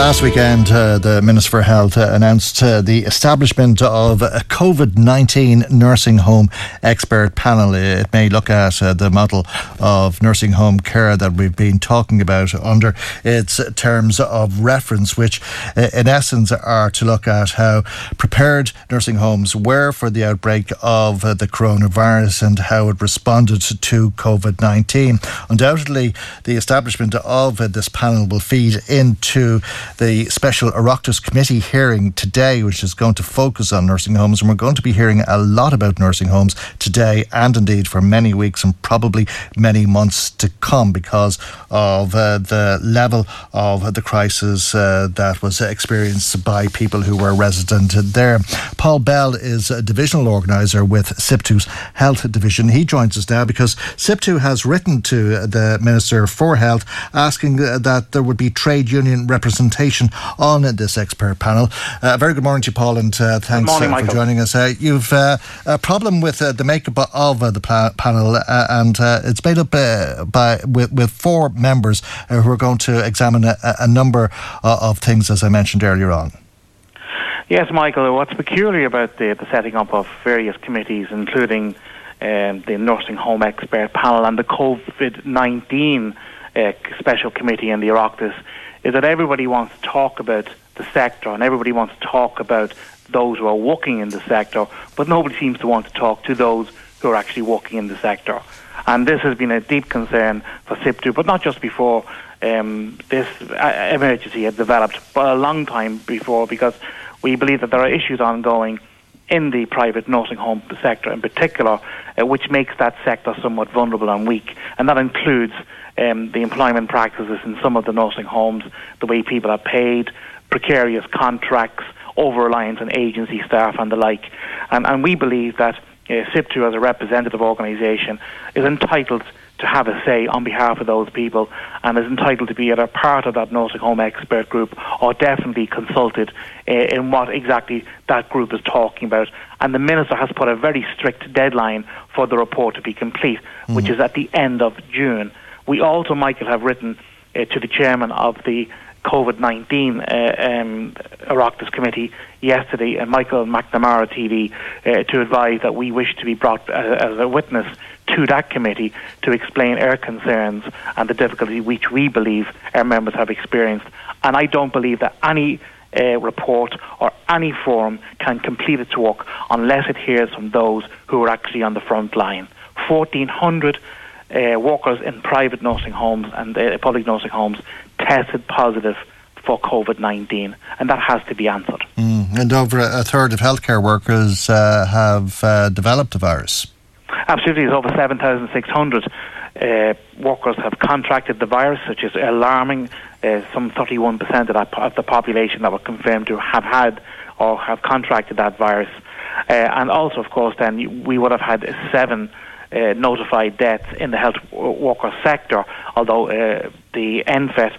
Last weekend, uh, the Minister for Health uh, announced uh, the establishment of a COVID 19 nursing home expert panel. It may look at uh, the model of nursing home care that we've been talking about under its terms of reference, which, uh, in essence, are to look at how prepared nursing homes were for the outbreak of uh, the coronavirus and how it responded to COVID 19. Undoubtedly, the establishment of this panel will feed into the special Oireachtas committee hearing today, which is going to focus on nursing homes. And we're going to be hearing a lot about nursing homes today and indeed for many weeks and probably many months to come because of uh, the level of the crisis uh, that was experienced by people who were resident there. Paul Bell is a divisional organiser with SIPTU's Health Division. He joins us now because SIPTU has written to the Minister for Health asking that there would be trade union representation on this expert panel. Uh, very good morning to you, Paul, and uh, thanks morning, uh, for joining us. Uh, you've uh, a problem with uh, the makeup of uh, the pla- panel, uh, and uh, it's made up uh, by with, with four members uh, who are going to examine a, a number uh, of things, as I mentioned earlier on. Yes, Michael. What's peculiar about the, the setting up of various committees, including um, the nursing home expert panel and the COVID 19 uh, special committee in the Oireachtas, is that everybody wants to talk about the sector and everybody wants to talk about those who are working in the sector, but nobody seems to want to talk to those who are actually working in the sector. And this has been a deep concern for SIPTU, but not just before um, this emergency had developed, but a long time before, because we believe that there are issues ongoing in the private nursing home sector in particular, uh, which makes that sector somewhat vulnerable and weak. And that includes um, the employment practices in some of the nursing homes, the way people are paid, precarious contracts, over reliance on agency staff, and the like. And, and we believe that uh, SIPTU, as a representative organisation, is entitled to have a say on behalf of those people and is entitled to be either part of that nursing home expert group or definitely consulted uh, in what exactly that group is talking about. And the Minister has put a very strict deadline for the report to be complete, which is at the end of June. We also, Michael, have written uh, to the chairman of the COVID 19 uh, um, Oireachtas committee yesterday, uh, Michael McNamara TD, uh, to advise that we wish to be brought as a witness to that committee to explain our concerns and the difficulty which we believe our members have experienced. And I don't believe that any uh, report or any forum can complete its work unless it hears from those who are actually on the front line. 1,400 uh, workers in private nursing homes and uh, public nursing homes tested positive for COVID 19, and that has to be answered. Mm. And over a third of healthcare workers uh, have uh, developed the virus. Absolutely, it's over 7,600 uh, workers have contracted the virus, which is alarming. Uh, some 31% of, that, of the population that were confirmed to have had or have contracted that virus. Uh, and also, of course, then we would have had seven uh, notified deaths in the health worker sector, although uh, the NPHET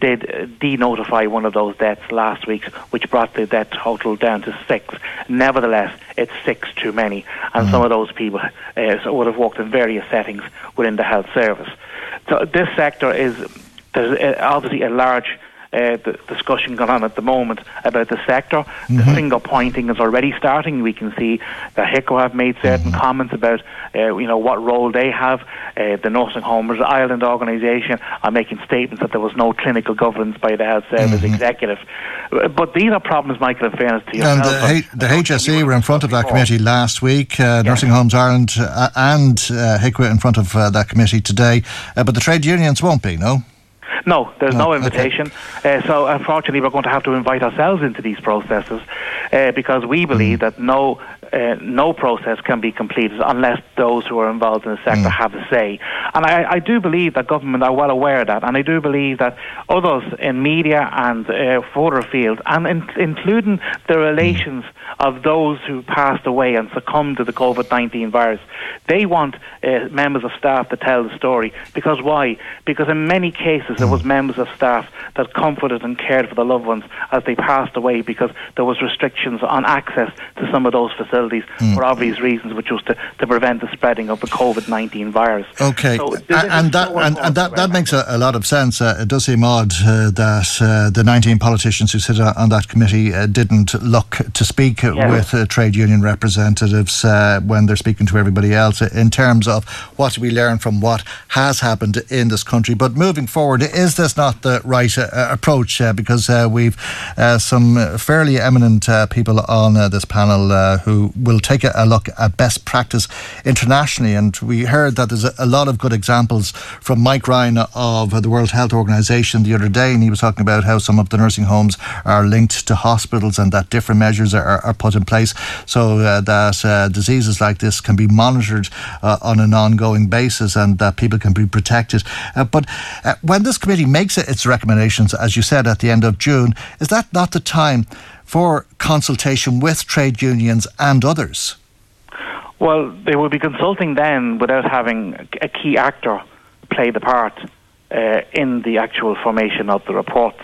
did de-notify one of those deaths last week, which brought the death total down to six. Nevertheless, it's six too many, and some of those people uh, so would have worked in various settings within the health service. So this sector is there's uh, obviously a large uh, the discussion going on at the moment about the sector. Mm-hmm. The finger pointing is already starting. We can see that HIQA have made certain mm-hmm. comments about uh, you know what role they have. Uh, the Nursing Homes Ireland organisation are making statements that there was no clinical governance by the health service mm-hmm. executive. But these are problems, Michael, in fairness to yourself. And the, the HSE were in front of that committee last week. Uh, Nursing Homes Ireland uh, and uh, HIQA in front of uh, that committee today. Uh, but the trade unions won't be, no? No, there's no, no invitation. Okay. Uh, so unfortunately, we're going to have to invite ourselves into these processes uh, because we believe mm. that no uh, no process can be completed unless those who are involved in the sector mm. have a say. And I, I, do believe that government are well aware of that, and I do believe that others in media and uh, further field, and in, including the relations of those who passed away and succumbed to the COVID 19 virus, they want uh, members of staff to tell the story. Because why? Because in many cases, there was members of staff that comforted and cared for the loved ones as they passed away because there was restrictions on access to some of those facilities mm. for obvious reasons, which was to, to prevent the spreading of the COVID 19 virus. Okay. So and, that, and, and, that, that makes a, a, lot of sense. Uh, it does seem odd uh, that uh, the 19 politicians who sit on that committee uh, didn't look to speak yes. with uh, trade union representatives uh, when they're speaking to everybody else in terms of what we learn from what has happened in this country. But moving forward, is this not the right approach? because we've some fairly eminent people on this panel who will take a, a, look at best practice internationally. And we heard that there's a, a, lot of good examples from Mike Ryan of the World Health Organization the other day, and he was talking about how some of the nursing homes are linked to hospitals and that different measures are, are put in place so uh, that uh, diseases like this can be monitored uh, on an ongoing basis and that people can be protected. Uh, but uh, when this committee makes its recommendations, as you said, at the end of June, is that not the time? for consultation with trade unions and others? Well, they will be consulting then without having a key actor play the part uh, in the actual formation of the reports.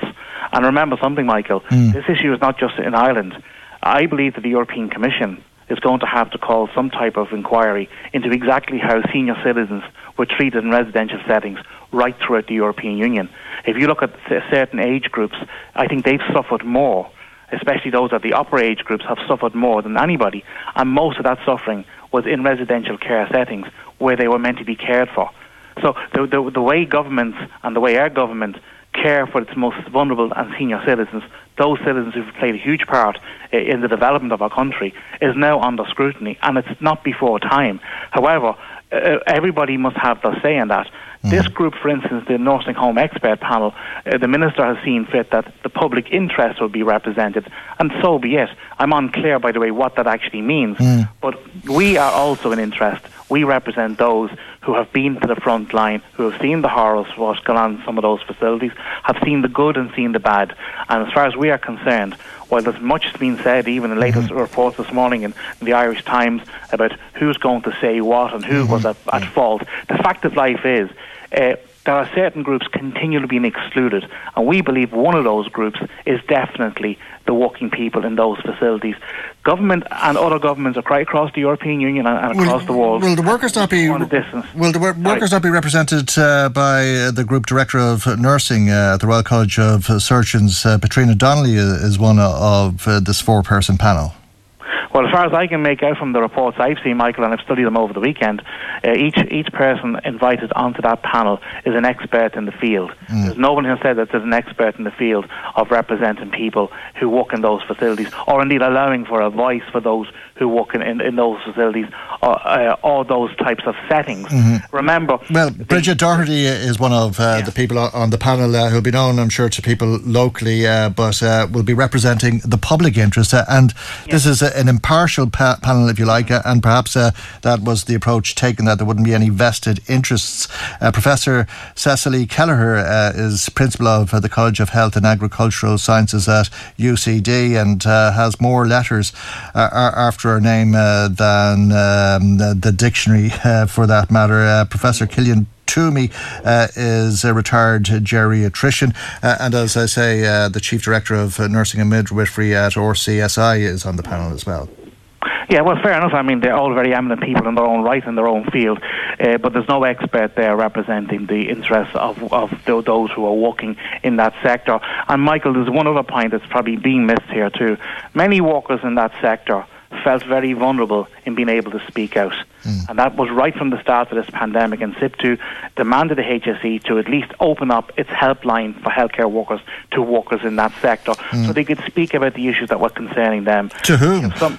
And remember something, Michael, mm. this issue is not just in Ireland. I believe that the European Commission is going to have to call some type of inquiry into exactly how senior citizens were treated in residential settings right throughout the European Union. If you look at certain age groups, I think they've suffered more especially those at the upper age groups, have suffered more than anybody. And most of that suffering was in residential care settings where they were meant to be cared for. So the, the, the way governments and the way our government care for its most vulnerable and senior citizens, those citizens who've played a huge part in the development of our country, is now under scrutiny, and it's not before time. However, uh, everybody must have their say in that. Mm. This group, for instance, the nursing home expert panel, uh, the minister has seen fit that the public interest will be represented, and so be it. I'm unclear, by the way, what that actually means, mm. but we are also an interest. We represent those who have been to the front line, who have seen the horrors of what's gone on in some of those facilities, have seen the good and seen the bad. And as far as we are concerned, while there's much has been said, even in the latest mm-hmm. reports this morning in, in, the Irish Times about who's going to say what and who mm-hmm. was at, at, fault, the fact of life is uh, there are certain groups continually being excluded, and we believe one of those groups is definitely the working people in those facilities. Government and other governments across the European Union and, across the world. Will the workers not be? Will the wor- workers not be represented uh, by uh, the group director of nursing uh, at the Royal College of Surgeons? Uh, Patrina Donnelly is one of uh, this four-person panel. Well, as far as I can make out from the reports I've seen, Michael, and I've studied them over the weekend, uh, each each person invited onto that panel is an expert in the field. Mm. There's no one who has said that there's an expert in the field of representing people who work in those facilities, or indeed allowing for a voice for those who work in, in, in those facilities or, uh, or those types of settings. Mm-hmm. Remember. Well, Bridget Doherty is one of uh, yeah. the people on the panel uh, who'll be known, I'm sure, to people locally, uh, but uh, will be representing the public interest. Uh, and yeah. this is an impartial pa- panel, if you like, and perhaps that was the approach taken that there wouldn't be any vested interests. Professor Cecily Kelleher is principal of the College of Health and Agricultural Sciences at UCD and has more letters after her name uh, than um, the, the, dictionary, uh, for that matter. Uh, Professor Cillian Twomey uh, is a retired geriatrician, uh, and as I say, uh, the chief director of nursing and midwifery at RCSI is on the panel as well. Yeah, well, fair enough. I mean, they're all very eminent people in their own right in their own field. uh, but there's no expert there representing the interests of, of those who are working in that sector. And Michael, there's one other point that's probably being missed here too. Many workers in that sector felt very vulnerable in being able to speak out. Mm. And that was right from the start of this pandemic. And SIPTU demanded the HSE to at least open up its helpline for healthcare workers to workers in that sector mm. so they could speak about the issues that were concerning them. To whom? Some,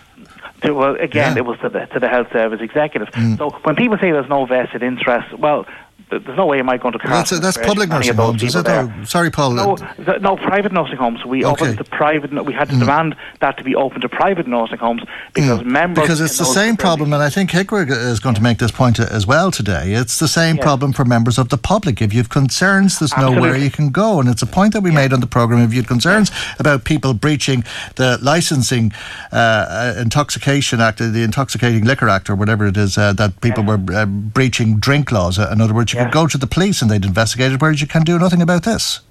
to, well, again, yeah. it was to the, to the health service executive. Mm. So when people say there's no vested interest, well, there's no way am I going to cast. That's, that's public nursing homes, is it? Oh, sorry, Paul. No, no, private nursing homes. We okay. opened the private. We had to mm. demand that to be open to private nursing homes because mm. members. Because it's the same problem, and I think HIQA is going to make this point as well today. It's the same problem for members of the public. If you have concerns, there's Absolutely. nowhere you can go, and it's a point that we made on the program. If you have concerns about people breaching the licensing uh, uh, intoxication act, the intoxicating liquor act, or whatever it is uh, that people were uh, breaching drink laws. In other words, you could go to the police and they'd investigate it, whereas you can do nothing about this.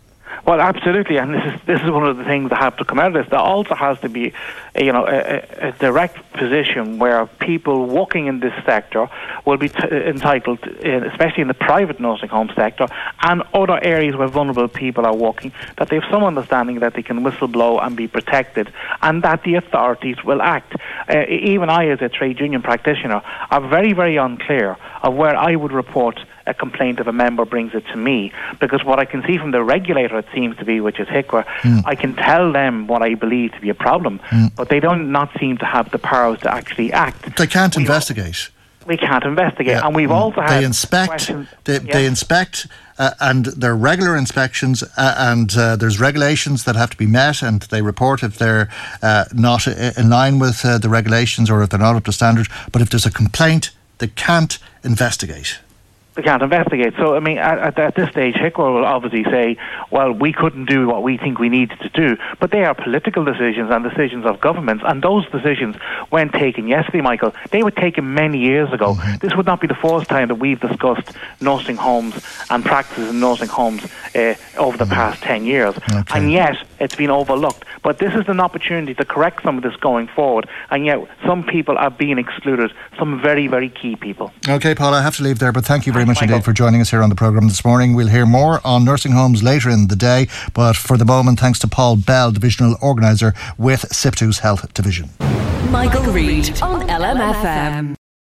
Well, absolutely, and this is this is one of the things that have to come out of this. There also has to be, a, you know, a, a, direct position where people working in this sector will be t- entitled, in, especially in the private nursing home sector and other areas where vulnerable people are working, that they have some understanding that they can whistleblow and be protected, and that the authorities will act. Uh, even I, as a trade union practitioner, are very, very unclear of where I would report a complaint of a member brings it to me. Because what I can see from the regulator, it seems to be, which is HIQA, mm. I can tell them what I believe to be a problem, mm. but they don't not seem to have the powers to actually act. They can't we investigate. We can't investigate, yeah. and we've mm. also had they inspect. They, yeah. they inspect. Uh, and there are regular inspections, uh, and uh, there's regulations that have to be met, and they report if they're uh, not in line with uh, the regulations or if they're not up to standard. But if there's a complaint, they can't investigate they can't investigate. So, I mean, at, at, this stage, HIQA will obviously say, well, we couldn't do what we think we needed to do. But they are political decisions and decisions of governments. And those decisions, when taken yesterday, Michael, they were taken many years ago. Mm-hmm. This would not be the first time that we've discussed nursing homes and practices in nursing homes uh, over the mm-hmm. past 10 years. Okay. And yet, it's been overlooked. But this is an opportunity to correct some of this going forward. And yet, some people are being excluded, some very, very key people. Okay, Paul, I have to leave there, but thank you very much indeed for joining us here on the programme this morning. We'll hear more on nursing homes later in the day, but for the moment, thanks to Paul Bell, Divisional Organiser with SIPTU's Health Division. Michael, Michael Reade on LMFM.